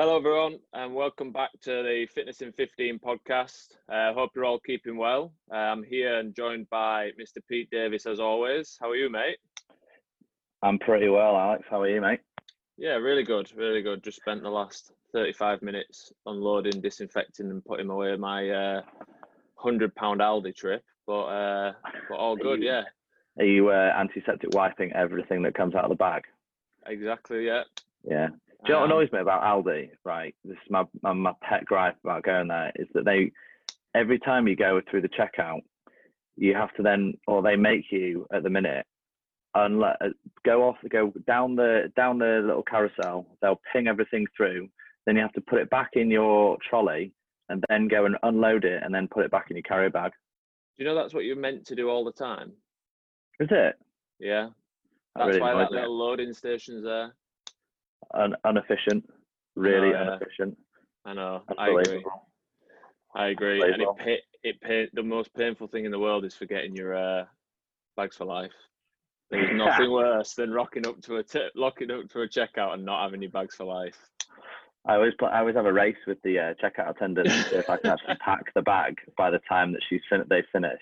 Hello, everyone, and welcome back to the Fitness in 15 podcast. I uh, hope you're all keeping well. Uh, I'm here and joined by Mr. Pete Davis, as always. How are you, mate? I'm pretty well, Alex. How are you, mate? Yeah, really good, really good. Just spent the last 35 minutes unloading, disinfecting, and putting away my uh, hundred pound Aldi trip. But uh, but all good, yeah. Are you uh, antiseptic wiping everything that comes out of the bag? Exactly, yeah. Yeah. Do you know what um, annoys me about Aldi? Right, this is my, my my pet gripe about going there is that they every time you go through the checkout, you have to then or they make you at the minute and let, go off go down the down the little carousel. They'll ping everything through. Then you have to put it back in your trolley and then go and unload it and then put it back in your carry bag. Do you know that's what you're meant to do all the time? Is it? Yeah. That's really why that little loading station's there. Un- inefficient. Really inefficient. I know. I agree. I agree. And it pay, it pay, the most painful thing in the world is forgetting your uh, bags for life. There's nothing worse than rocking up to a t- locking up to a checkout and not having your bags for life. I always play, I always have a race with the uh, checkout attendant if I can actually pack the bag by the time that she's fin- they finished.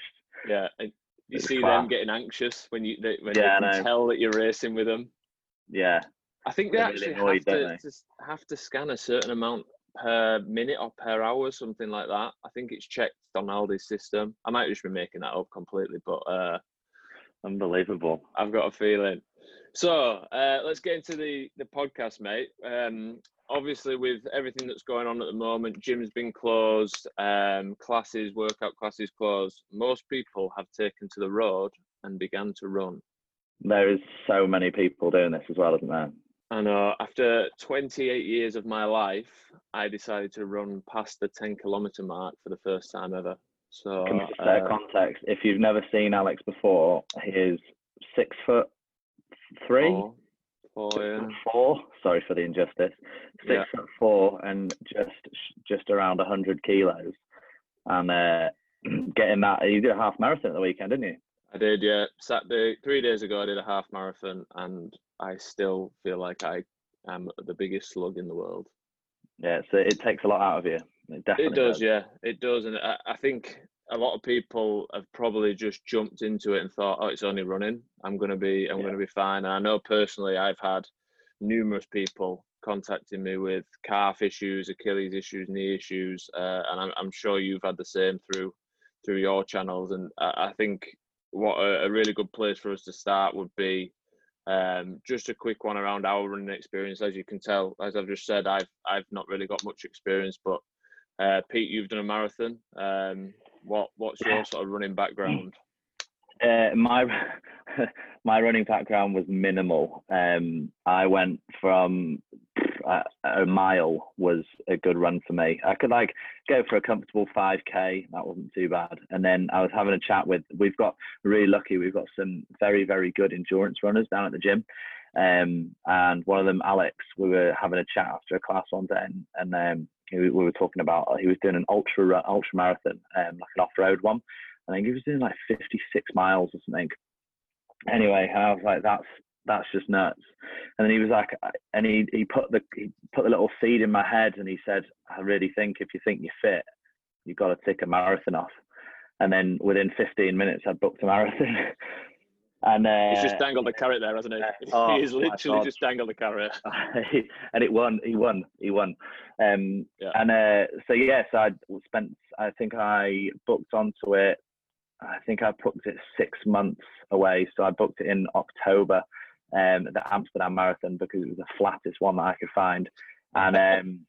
Yeah, you it's see far. them getting anxious when you they, when yeah, you can tell that you're racing with them. Yeah, I think they actually annoyed, have, to, to, have to scan a certain amount per minute or per hour, something like that. I think it's checked on Aldi's system. I might just be making that up completely, but uh, unbelievable. I've got a feeling. So uh, let's get into the the podcast, mate. Um, obviously with everything that's going on at the moment, gym's been closed, um, classes, workout classes closed. Most people have taken to the road and began to run. There is so many people doing this as well, isn't there? I know. After 28 years of my life, I decided to run past the 10 kilometer mark for the first time ever. So, Can just uh, context? If you've never seen Alex before, he is six foot three. Four four, yeah. four. Sorry for the injustice. Six yeah. foot four and just just around hundred kilos, and uh, getting that. You did a half marathon at the weekend, didn't you? I did, yeah. Saturday, three days ago, I did a half marathon, and I still feel like I am the biggest slug in the world. Yeah, so it takes a lot out of you. It definitely it does, does. yeah, it does, and I, I think a lot of people have probably just jumped into it and thought, "Oh, it's only running. I'm gonna be, I'm yeah. gonna be fine." And I know personally, I've had numerous people contacting me with calf issues, Achilles issues, knee issues, uh, and I'm, I'm, sure you've had the same through through your channels. And I, I think what a, a, really good place for us to start would be um, just a quick one around our running experience. As you can tell, as I've just said, I've I've not really got much experience, but uh, Pete, you've done a marathon. Um, what What's your sort of running background? Uh, my my running background was minimal. Um, I went from a mile was a good run for me. I could like go for a comfortable 5k. That wasn't too bad. And then I was having a chat with. We've got really lucky. We've got some very very good endurance runners down at the gym. Um, and one of them, Alex, we were having a chat after a class one day, and, and um, we were talking about he was doing an ultra ultra marathon, um, like an off road one. I think he was doing like 56 miles or something. Anyway, I was like, that's that's just nuts. And then he was like, and he he put the he put the little seed in my head, and he said, I really think if you think you're fit, you've got to tick a marathon off. And then within 15 minutes, I booked a marathon. And uh, he's just dangled the carrot there, hasn't he? Oh, he's literally just dangled the carrot. and it won. He won. He won. Um, yeah. And uh, so yes, I spent. I think I booked onto it. I think I booked it six months away. So I booked it in October, um, the Amsterdam Marathon because it was the flattest one that I could find, and um,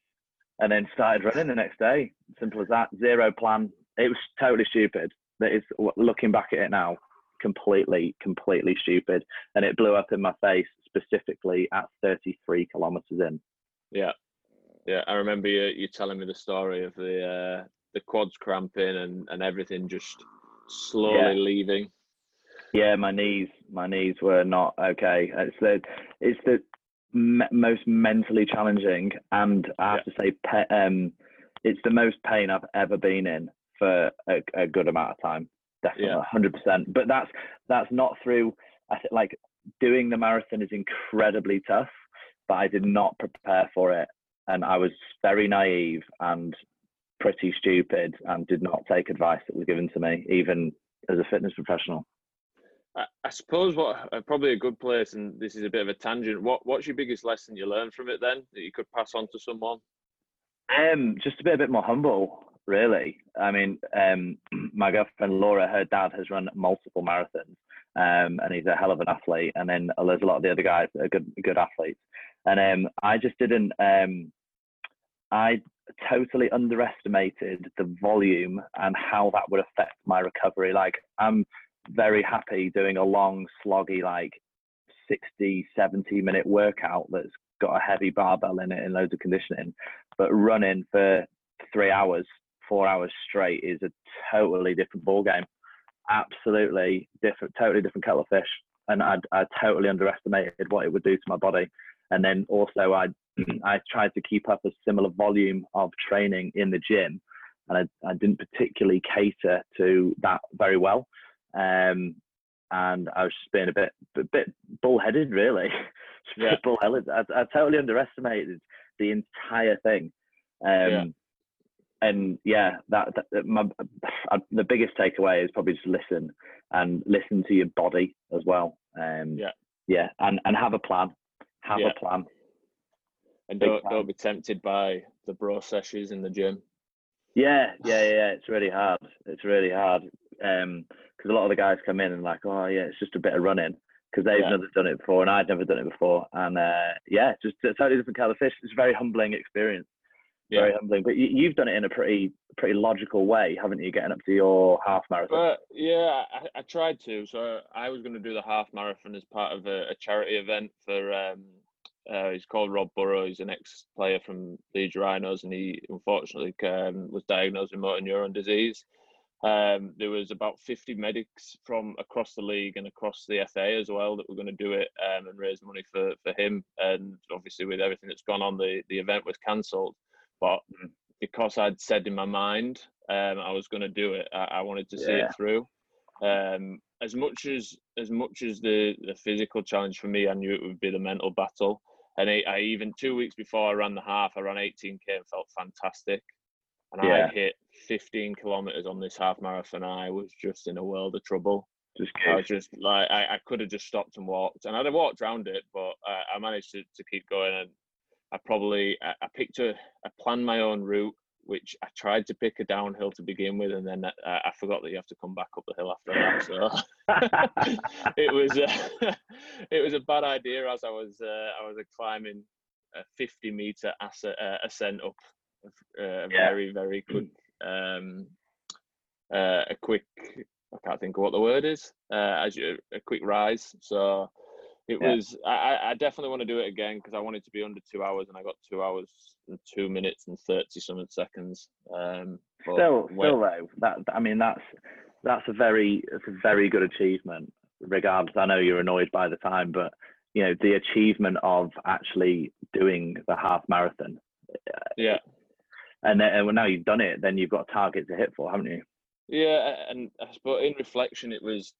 and then started running the next day. Simple as that. Zero plan. It was totally stupid. That is looking back at it now completely, completely stupid. And it blew up in my face specifically at 33 kilometers in. Yeah. Yeah. I remember you, you telling me the story of the, uh, the quads cramping and, and everything just slowly yeah. leaving. Yeah, my knees, my knees were not okay. It's the, it's the me- most mentally challenging, and I have yeah. to say, pe- um, it's the most pain I've ever been in for a, a good amount of time definitely, hundred yeah. percent. But that's that's not through. I think like doing the marathon is incredibly tough, but I did not prepare for it and I was very naive and pretty stupid and did not take advice that was given to me, even as a fitness professional. I, suppose what uh, probably a good place, and this is a bit of a tangent. What what's your biggest lesson you learned from it then that you could pass on to someone? Um, just to be a bit more humble, really. I mean, um, my girlfriend Laura, her dad has run multiple marathons, um, and he's a hell of an athlete. And then there's a lot of the other guys that are good, good athletes. And um, I just didn't. Um, I totally underestimated the volume and how that would affect my recovery. Like I'm very happy doing a long, sloggy, like 60, 70 minute workout that's got a heavy barbell in it and loads of conditioning. But running for three hours, four hours straight is a totally different ball game. Absolutely different, totally different kettle of fish. And I, I totally underestimated what it would do to my body. And then also I I tried to keep up a similar volume of training in the gym, and I, I didn't particularly cater to that very well. Um, and I was just being a bit, a bit bullheaded, really. yeah. bullheaded. I, I, totally underestimated the entire thing. Um, yeah. And yeah, that, that my, the biggest takeaway is probably just listen and listen to your body as well. Um, yeah, yeah, and and have a plan. Have yeah. a plan. And don't don't be tempted by the bro sessions in the gym. Yeah, yeah, yeah. It's really hard. It's really hard. Um, because a lot of the guys come in and like, oh yeah, it's just a bit of running because they've yeah. never done it before and I'd never done it before. And uh, yeah, just a totally different kind of fish. It's a very humbling experience. Yeah. Very humbling. But you, have done it in a pretty pretty logical way, haven't you? Getting up to your half marathon. But yeah, I, I tried to. So I was going to do the half marathon as part of a, a charity event for. Um, uh, he's called Rob Burrow. He's an ex-player from Leeds Rhinos, and he unfortunately um, was diagnosed with motor neuron disease. Um, there was about 50 medics from across the league and across the FA as well that were going to do it um, and raise money for, for him. And obviously, with everything that's gone on, the, the event was cancelled. But mm. because I'd said in my mind um, I was going to do it, I, I wanted to see yeah. it through. Um, as much as as much as the the physical challenge for me, I knew it would be the mental battle. And I, I even two weeks before I ran the half, I ran 18k and felt fantastic and yeah. I hit 15 kilometers on this half marathon. I was just in a world of trouble. Just I was just like I, I could have just stopped and walked, and I'd have walked around it, but I, I managed to, to keep going. And I probably I, I, picked a I planned my own route, which I tried to pick a downhill to begin with, and then I, I forgot that you have to come back up the hill after that. So it was uh, it was a bad idea as I was uh, I was climbing a 50 meter ascent, uh, ascent up uh, a yeah. very very quick um, uh, a quick I can't think of what the word is uh, as you, a quick rise. So it yeah. was I, I definitely want to do it again because I wanted to be under two hours and I got two hours and two minutes and thirty some seconds. Um, still, still though, that I mean that's that's a very it's a very good achievement. Regardless, I know you're annoyed by the time, but you know the achievement of actually doing the half marathon. Yeah, and then and now you've done it, then you've got a target to hit for, haven't you? Yeah, and but in reflection, it was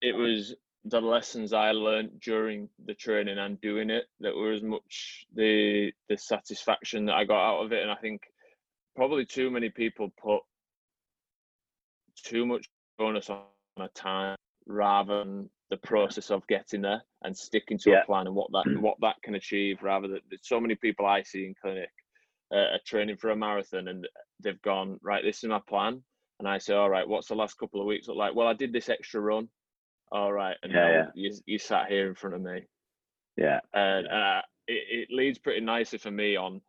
it was the lessons I learned during the training and doing it that were as much the the satisfaction that I got out of it, and I think probably too many people put too much bonus on a time rather than the process of getting there and sticking to yeah. a plan and what that what that can achieve rather than so many people I see in clinic uh, training for a marathon and they've gone right this is my plan. And i say all right what's the last couple of weeks look like? Well i did this extra run. All right and yeah, yeah. You, you sat here in front of me. Yeah. And uh, it, it leads pretty nicely for me on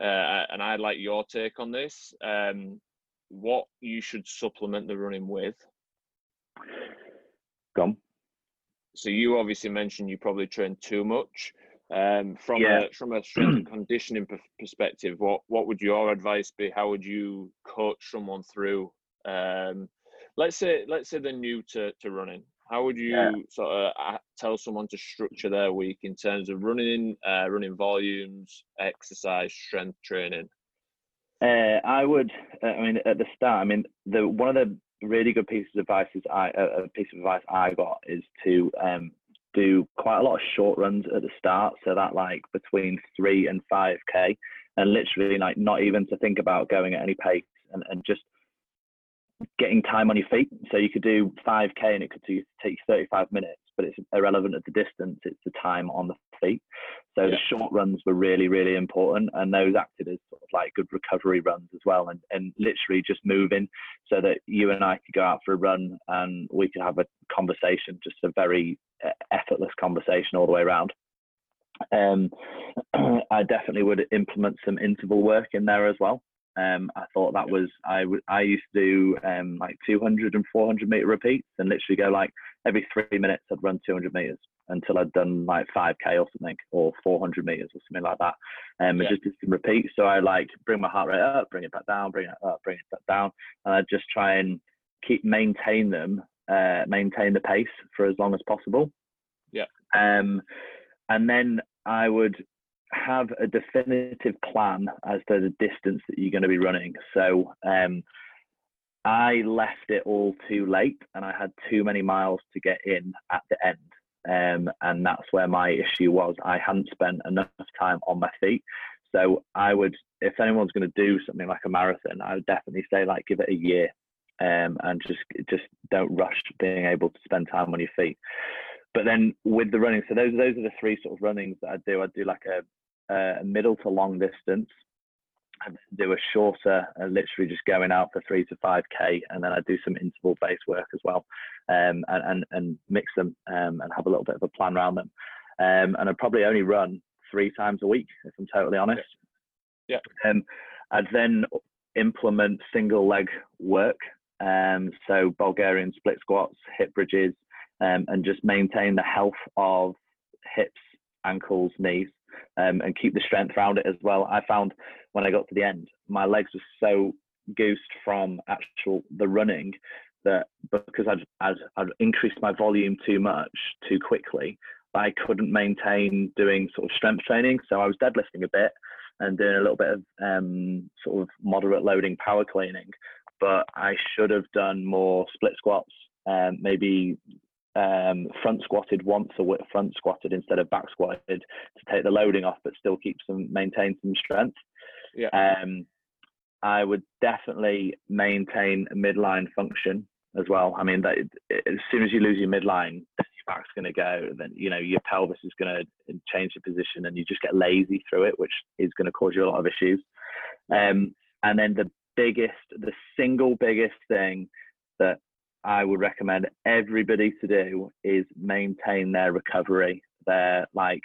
uh, and i'd like your take on this um, what you should supplement the running with. Come. so you obviously mentioned you probably train too much um, from yeah. a from a strength and conditioning perspective, what what would your advice be? How would you coach someone through? Um, let's say let's say they're new to, to running. How would you yeah. sort of uh, tell someone to structure their week in terms of running, uh, running volumes, exercise, strength training? Uh, I would. Uh, I mean, at the start, I mean, the one of the really good pieces of advice is I a piece of advice I got is to um, do quite a lot of short runs at the start. So that like between three and five k, and literally like not even to think about going at any pace and, and just getting time on your feet. So you could do 5k and it could take you 35 minutes, but it's irrelevant at the distance. It's the time on the feet. So yeah. the short runs were really, really important, and those acted as sort like good recovery runs as well, and and literally just moving so that you and I could go out for a run and we could have a conversation, just a very uh, effortless conversation all the way around. Um, I definitely would implement some interval work in there as well. Um, I thought that was I, I used to do um, like 200 and 400 meter repeats and literally go like every three minutes I'd run 200 meters until I'd done like 5k or something or 400 meters or something like that. Um, yeah. and just repeats So I like bring my heart rate up, bring it back down, bring it up, bring it back down, and I just try and keep maintain them, uh, maintain the pace for as long as possible. Yeah. Um, and then I would have a definitive plan as to the distance that you're going to be running. So um, I left it all too late and I had too many miles to get in at the end. Um, and that's where my issue was. I hadn't spent enough time on my feet. So I would, if anyone's going to do something like a marathon, I would definitely say like give it a year, um, and just just don't rush being able to spend time on your feet but then with the running, so those those are the three sort of runnings that I do. I do like a, a middle to long distance. I do a shorter, uh, literally just going out for three to five k, and then I do some interval based work as well, um, and, and and mix them um, and have a little bit of a plan around them. Um, and I probably only run three times a week, if I'm totally honest. Yeah. Um, I'd then implement single leg work, um, so Bulgarian split squats, hip bridges, um, and just maintain the health of hips, ankles, knees, um, and keep the strength around it as well. I found when I got to the end, my legs were so goosed from actual the running that because I'd, I'd, I'd increased my volume too much too quickly, I couldn't maintain doing sort of strength training. So I was deadlifting a bit and doing a little bit of um, sort of moderate loading power cleaning, but I should have done more split squats, um, maybe um, front squatted once a week, front squatted instead of back squatted to take the loading off, but still keep some maintain some strength. Yeah. Um, I would definitely maintain midline function as well. I mean, that as soon as you lose your midline, your back's going to go. Then you know your pelvis is going to change the position, and you just get lazy through it, which is going to cause you a lot of issues. Um, and then the biggest, the single biggest thing that I would recommend everybody to do is maintain their recovery. Their like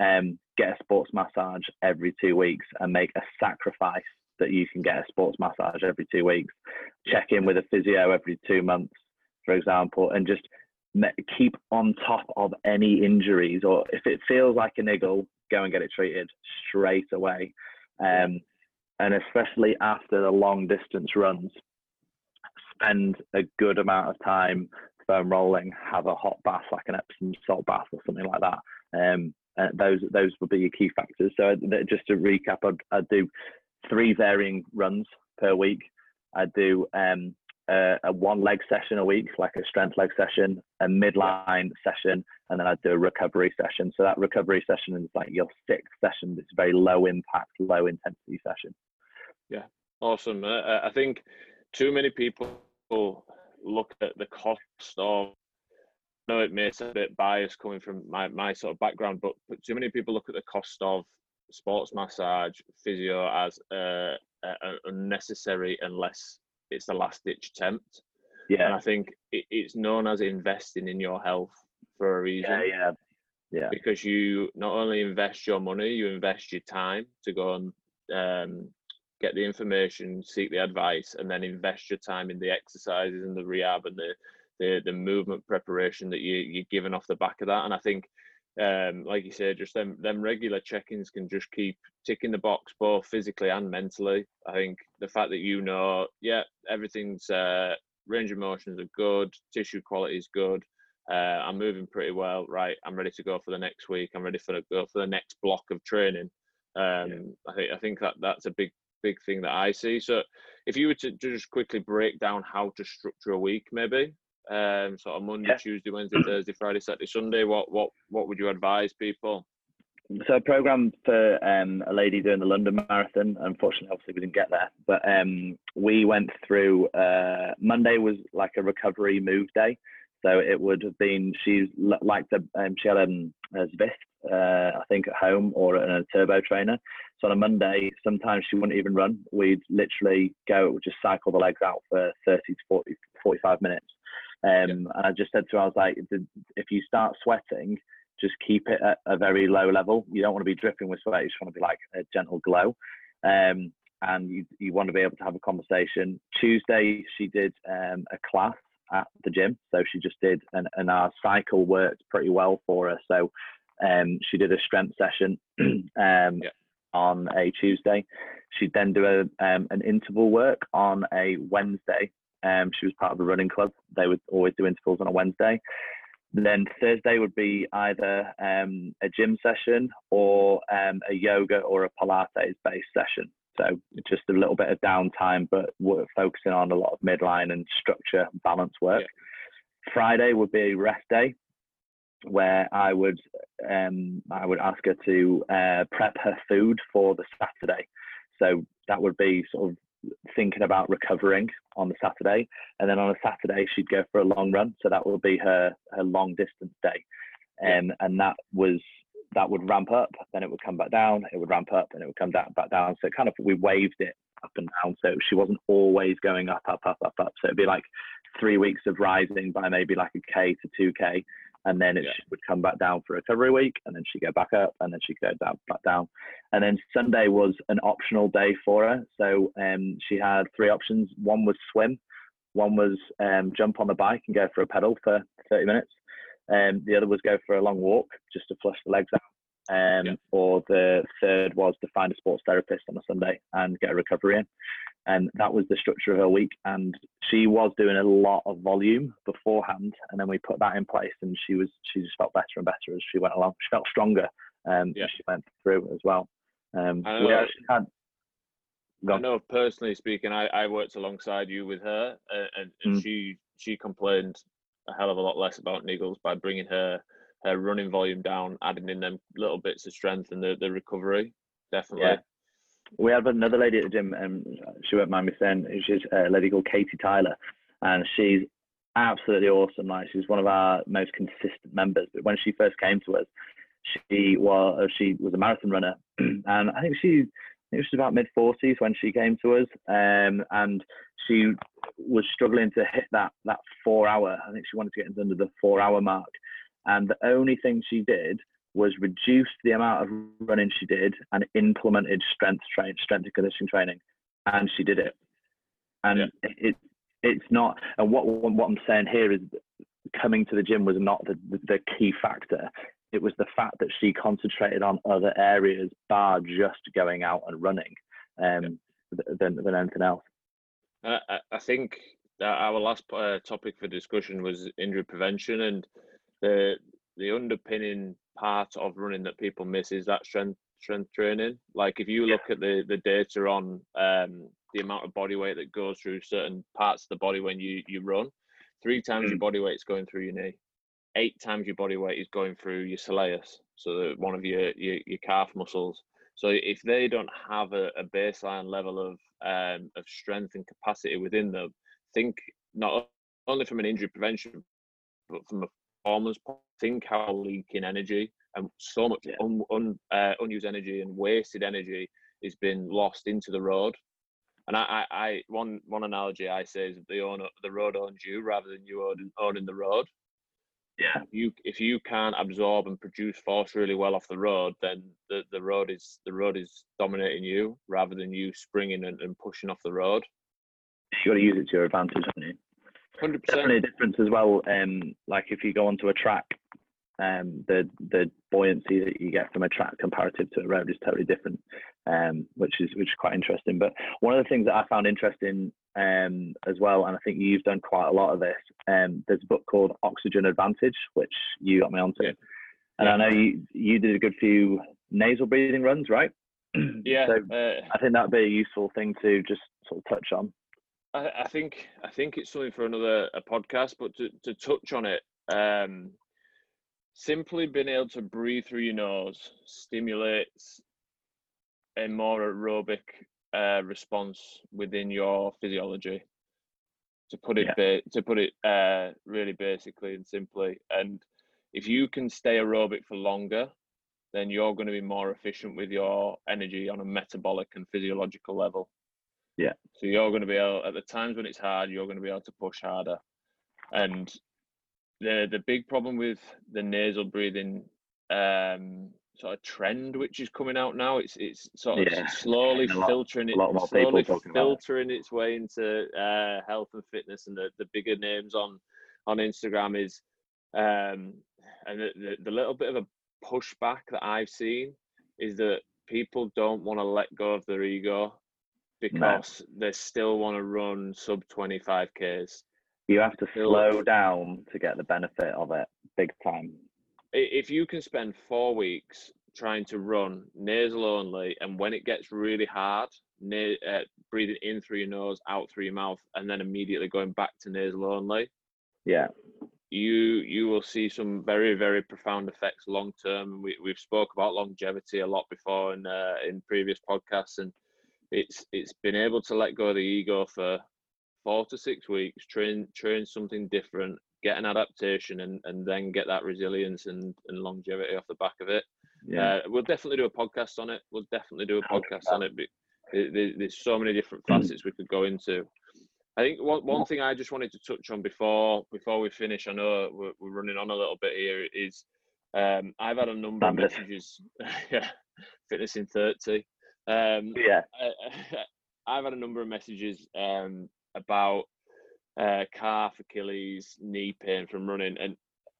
um, get a sports massage every two weeks and make a sacrifice that you can get a sports massage every two weeks. Check in with a physio every two months, for example, and just keep on top of any injuries. Or if it feels like a niggle, go and get it treated straight away. Um, and especially after the long distance runs, spend a good amount of time foam rolling, have a hot bath like an Epsom salt bath or something like that. Um, uh, those those would be your key factors. So just to recap, I'd, I'd do three varying runs per week. I do um, a, a, one leg session a week, like a strength leg session, a midline session, and then I do a recovery session. So that recovery session is like your sixth session. It's a very low impact, low intensity session. Yeah, awesome. Uh, I think too many people look at the cost of I know it may sound a bit biased coming from my, my sort of background, but, but too many people look at the cost of sports massage, physio as uh, uh, unnecessary unless it's the last ditch attempt. Yeah. And I think it, it's known as investing in your health for a reason. Yeah, yeah. Yeah. Because you not only invest your money, you invest your time to go and um, get the information, seek the advice, and then invest your time in the exercises and the rehab and the the, the movement preparation that you you're given off the back of that. And I think, um, like you said, just them them regular check-ins can just keep ticking the box both physically and mentally. I think the fact that you know, yeah, everything's uh, range of motions are good, tissue quality is good. Uh, I'm moving pretty well. Right, I'm ready to go for the next week. I'm ready for the go for the next block of training. Um, yeah. I think I think that that's a big big thing that I see. So if you were to just quickly break down how to structure a week, maybe um, sort of Monday, yeah. Tuesday, Wednesday, Thursday, Friday, Saturday, Sunday, what what what would you advise people? so a program for um, a lady doing the London Marathon. Unfortunately, obviously we didn't get there, but um, we went through. Uh, Monday was like a recovery move day, so it would have been she's like the um, she had um, a Zwift, uh, I think at home or in a turbo trainer. So on a Monday, sometimes she wouldn't even run. We'd literally go, would just cycle the legs out for 30 to 40, 45 minutes. Um, yeah. And I just said to her, I was like, if you start sweating, just keep it at a very low level. You don't want to be dripping with sweat. You just want to be like a gentle glow. Um, and you, you want to be able to have a conversation. Tuesday, she did um, a class at the gym. So she just did, and, and our cycle worked pretty well for her. So um, she did a strength session um, yeah. on a Tuesday. She'd then do a, um, an interval work on a Wednesday. Um, she was part of a running club. They would always do intervals on a Wednesday. Then Thursday would be either um, a gym session or um, a yoga or a Pilates based session. So just a little bit of downtime, but we're focusing on a lot of midline and structure balance work. Yeah. Friday would be a rest day where I would um, I would ask her to uh, prep her food for the Saturday. So that would be sort of thinking about recovering on the Saturday, and then on a Saturday she'd go for a long run. So that would be her her long distance day, um, and that was that would ramp up, then it would come back down, it would ramp up, and it would come down back down. So kind of we waved it up and down, so she wasn't always going up, up, up, up, up. So it'd be like three weeks of rising by maybe like a k to two k, and then it yeah. would come back down for recovery week, and then she'd go back up, and then she'd go down, back down. And then Sunday was an optional day for her. So um, she had three options. One was swim, one was um, jump on the bike and go for a pedal for 30 minutes. Um, the other was go for a long walk just to flush the legs out. Um, yeah. Or the third was to find a sports therapist on a Sunday and get a recovery in and that was the structure of her week. And she was doing a lot of volume beforehand, and then we put that in place, and she was she just felt better and better as she went along. She felt stronger um, yeah. as she went through as well. Um, I know, we actually had. I know personally speaking, I, I worked alongside you with her, uh, and, and mm. she she complained a hell of a lot less about niggles by bringing her her running volume down, adding in them little bits of strength and the, the recovery. Definitely. Yeah we have another lady at the gym, and she won't mind me saying, she's a lady called Katie Tyler, and she's absolutely awesome. Like she's one of our most consistent members. But when she first came to us, she was she was a marathon runner, and I think she I think she was about mid forties when she came to us, um, and she was struggling to hit that that four hour. I think she wanted to get under the four hour mark, and the only thing she did was reduced the amount of running she did and implemented strength training, strength and conditioning training and she did it and yeah. it it's not and what what i'm saying here is coming to the gym was not the, the key factor it was the fact that she concentrated on other areas bar just going out and running um, yeah. than, than anything else uh, i think our last uh, topic for discussion was injury prevention and the the underpinning part of running that people miss is that strength strength training. Like if you look yeah. at the the data on um, the amount of body weight that goes through certain parts of the body when you you run, three times mm. your body weight is going through your knee, eight times your body weight is going through your soleus, so one of your your, your calf muscles. So if they don't have a, a baseline level of um, of strength and capacity within them, think not only from an injury prevention, but from a performance think how leaking energy and so much yeah. un, un, uh, unused energy and wasted energy is being lost into the road. And I, I, I, one one analogy I say is the owner, the road owns you rather than you own, owning the road. Yeah. If you if you can't absorb and produce force really well off the road, then the, the road is the road is dominating you rather than you springing and, and pushing off the road. You got to use it to your advantage, haven't you? Hundred percent. Definitely a difference as well. Um, like if you go onto a track, um, the the buoyancy that you get from a track comparative to a road is totally different, um, which is which is quite interesting. But one of the things that I found interesting um, as well, and I think you've done quite a lot of this. Um, there's a book called Oxygen Advantage, which you got me onto, yeah. and yeah. I know you you did a good few nasal breathing runs, right? Yeah. so uh, I think that'd be a useful thing to just sort of touch on. I, I think I think it's something for another a podcast, but to, to touch on it, um, simply being able to breathe through your nose stimulates a more aerobic uh, response within your physiology. To put it, Yeah. ba- to put it uh, really basically and simply, and if you can stay aerobic for longer, then you're going to be more efficient with your energy on a metabolic and physiological level. Yeah. So you're going to be able, at the times when it's hard, you're going to be able to push harder. And the the big problem with the nasal breathing um, sort of trend which is coming out now, it's it's sort of Yeah, slowly lot- filtering it, lot more people slowly about it. filtering its way into uh, health and fitness, and the, the bigger names on on Instagram is, um, and the, the, the little bit of a pushback that I've seen is that people don't want to let go of their ego because they still want to run sub 25Ks. You have to slow down to get the benefit of it, big time. If you can spend four weeks trying to run nasal only, and when it gets really hard, na- uh, breathing in through your nose, out through your mouth, and then immediately going back to nasal only, Yeah, you you will see some very very profound effects long term. We we've spoke about longevity a lot before in uh, in previous podcasts, and it's it's been able to let go of the ego for four to six weeks, train train something different, get an adaptation, and and then get that resilience and and longevity off the back of it. yeah, Uh, we'll definitely do a podcast on it. We'll definitely do a podcast on it. But there- there- there's so many different Mm. facets we could go into. I think one, one thing I just wanted to touch on before before we finish. I know we're, we're running on a little bit here. Is um, I've had a number of messages. yeah, fitness in thirty. Um, yeah, I, I've had a number of messages um, about uh, calf, Achilles, knee pain from running, and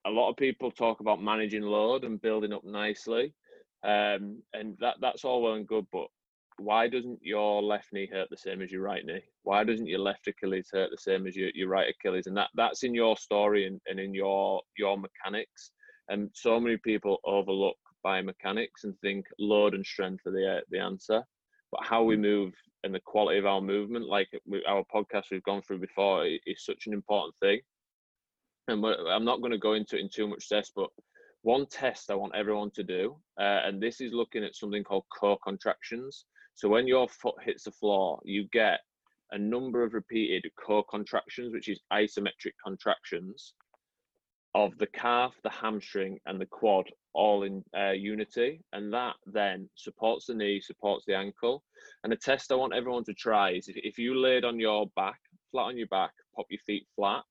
a lot of people talk about managing load and building up nicely, um, and that that's all well and good. But why doesn't your left knee hurt the same as your right knee? Why doesn't your left Achilles hurt the same as your, your right Achilles? And that that's in your story and, and in your your mechanics. And so many people overlook biomechanics and think load and strength are the uh, the answer but how we move and the quality of our movement, like our podcast we've gone through before, is such an important thing. And I'm not going to go into it in too much depth, but one test I want everyone to do, uh, and this is looking at something called co-contractions. So when your foot hits the floor, you get a number of repeated co-contractions, which is isometric contractions of the calf, the hamstring, and the quad all in uh, unity. And that then supports the knee, supports the ankle. And a test I want everyone to try is if, if you laid on your back, flat on your back, pop your feet flat,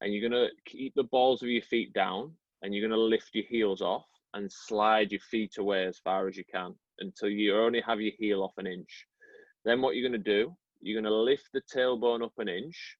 and you're going to keep the balls of your feet down and you're going to lift your heels off and slide your feet away as far as you can until you only have your heel off an inch. Then what you're going to do, you're going to lift the tailbone up an inch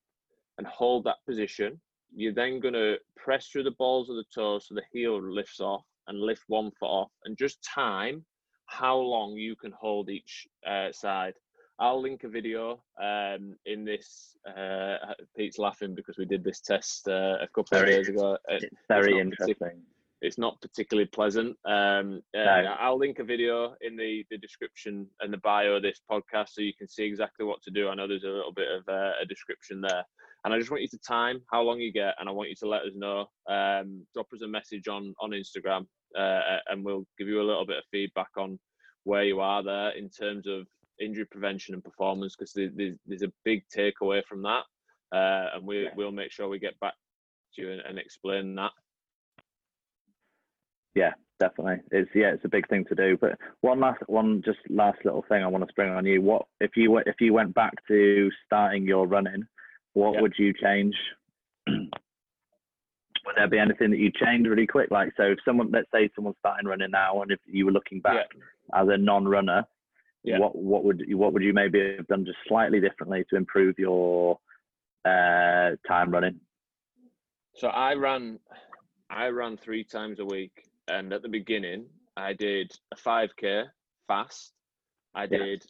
and hold that position. You're then going to press through the balls of the toes so the heel lifts off and lift one foot off and just time how long you can hold each uh, side. I'll link a video um, in this. Uh, Pete's laughing because we did this test uh, a couple Very- of days ago. Uh, it's very not partic- interesting. it's not particularly pleasant. Um, uh, No. I'll link a video in the, the description and the bio of this podcast so you can see exactly what to do. I know there's a little bit of uh, a description there. And I just want you to time how long you get, and I want you to let us know. Um, drop us a message on on Instagram, uh, and we'll give you a little bit of feedback on where you are there in terms of injury prevention and performance, because there's, there's a big takeaway from that, uh, and we we'll make sure we get back to you and, and explain that. Yeah, definitely. It's yeah, it's a big thing to do. But one last one, just last little thing I want to spring on you. What if you went if you went back to starting your running? What Yeah. would you change? would there be anything that you change really quick? Like so, if someone, let's say someone's starting running now, and if you were looking back as a non-runner, Yeah. what what would you what would you maybe have done just slightly differently to improve your uh, time running? So I ran, I ran three times a week, and at the beginning I did a five k fast. I Yeah. did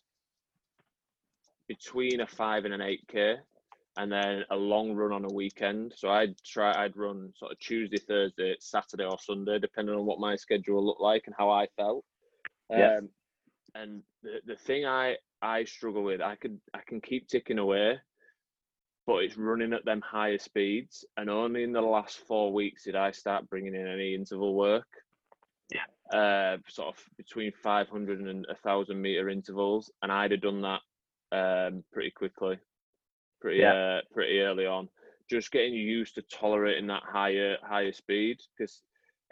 between a five and an eight k, and then a long run on a weekend. So I'd try, I'd run sort of Tuesday, Thursday, Saturday, or Sunday, depending on what my schedule looked like and how I felt. Yeah. Um, and the, the thing I I struggle with, I could I can keep ticking away, but it's running at them higher speeds. And only in the last four weeks did I start bringing in any interval work. Yeah. Uh, sort of between 500 and 1,000 meter intervals. And I'd have done that um, pretty quickly, pretty, Yeah. uh, pretty early on. Just getting used to tolerating that higher, higher speed because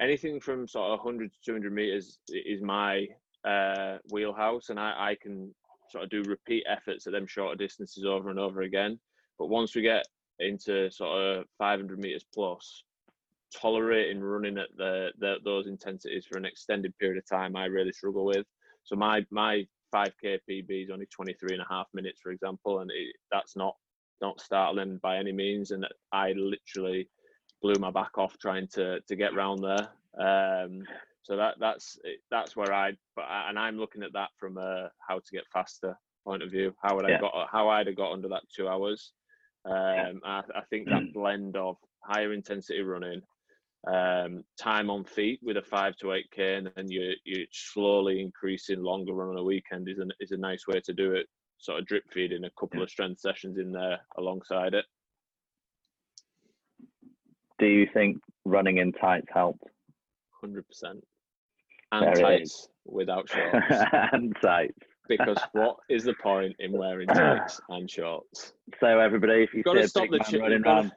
anything from sort of 100 to 200 meters is my uh, wheelhouse, and I, I can sort of do repeat efforts at them shorter distances over and over again. But once we get into sort of 500 meters plus, tolerating running at the, the those intensities for an extended period of time, I really struggle with. So my my 5k PB is only 23 and a half minutes, for example, and it, that's not not startling by any means. And I literally blew my back off trying to to get round there. Um, so that that's that's where I but I- and I'm looking at that from a how to get faster point of view. How would I got how I'd have got under that two hours. Um, I, I think Mm. that blend of higher intensity running, um, time on feet with a five to eight k, and then you you slowly increasing longer run on a weekend is a is a nice way to do it. Sort of drip feeding a couple Yeah. of strength sessions in there alongside it. Do you think running in tights helped? Hundred percent. And There tights without shorts. and tights. because what is the point in wearing tights and shorts? So everybody, if you see a big man running around,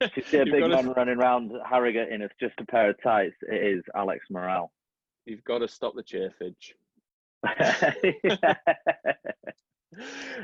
if you see a big man running around Harrogate in just a pair of tights, it is Alex Morrell. You've got to stop the chafage.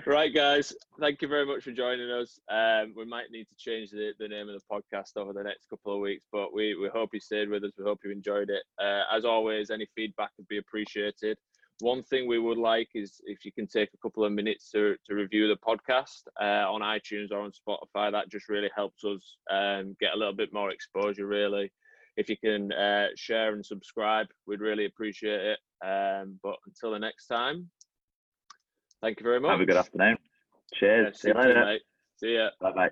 Right, guys. Thank you very much for joining us. Um, we might need to change the, the name of the podcast over the next couple of weeks, but we, we hope you stayed with us. We hope you enjoyed it. Uh, as always, any feedback would be appreciated. One thing we would like is if you can take a couple of minutes to, to review the podcast uh, on iTunes or on Spotify. That just really helps us um, get a little bit more exposure, really. If you can uh, share and subscribe, we'd really appreciate it. Um, but until the next time, thank you very much. Have a good afternoon. Cheers. Yeah, See you see you, later. mate. See ya. Bye bye.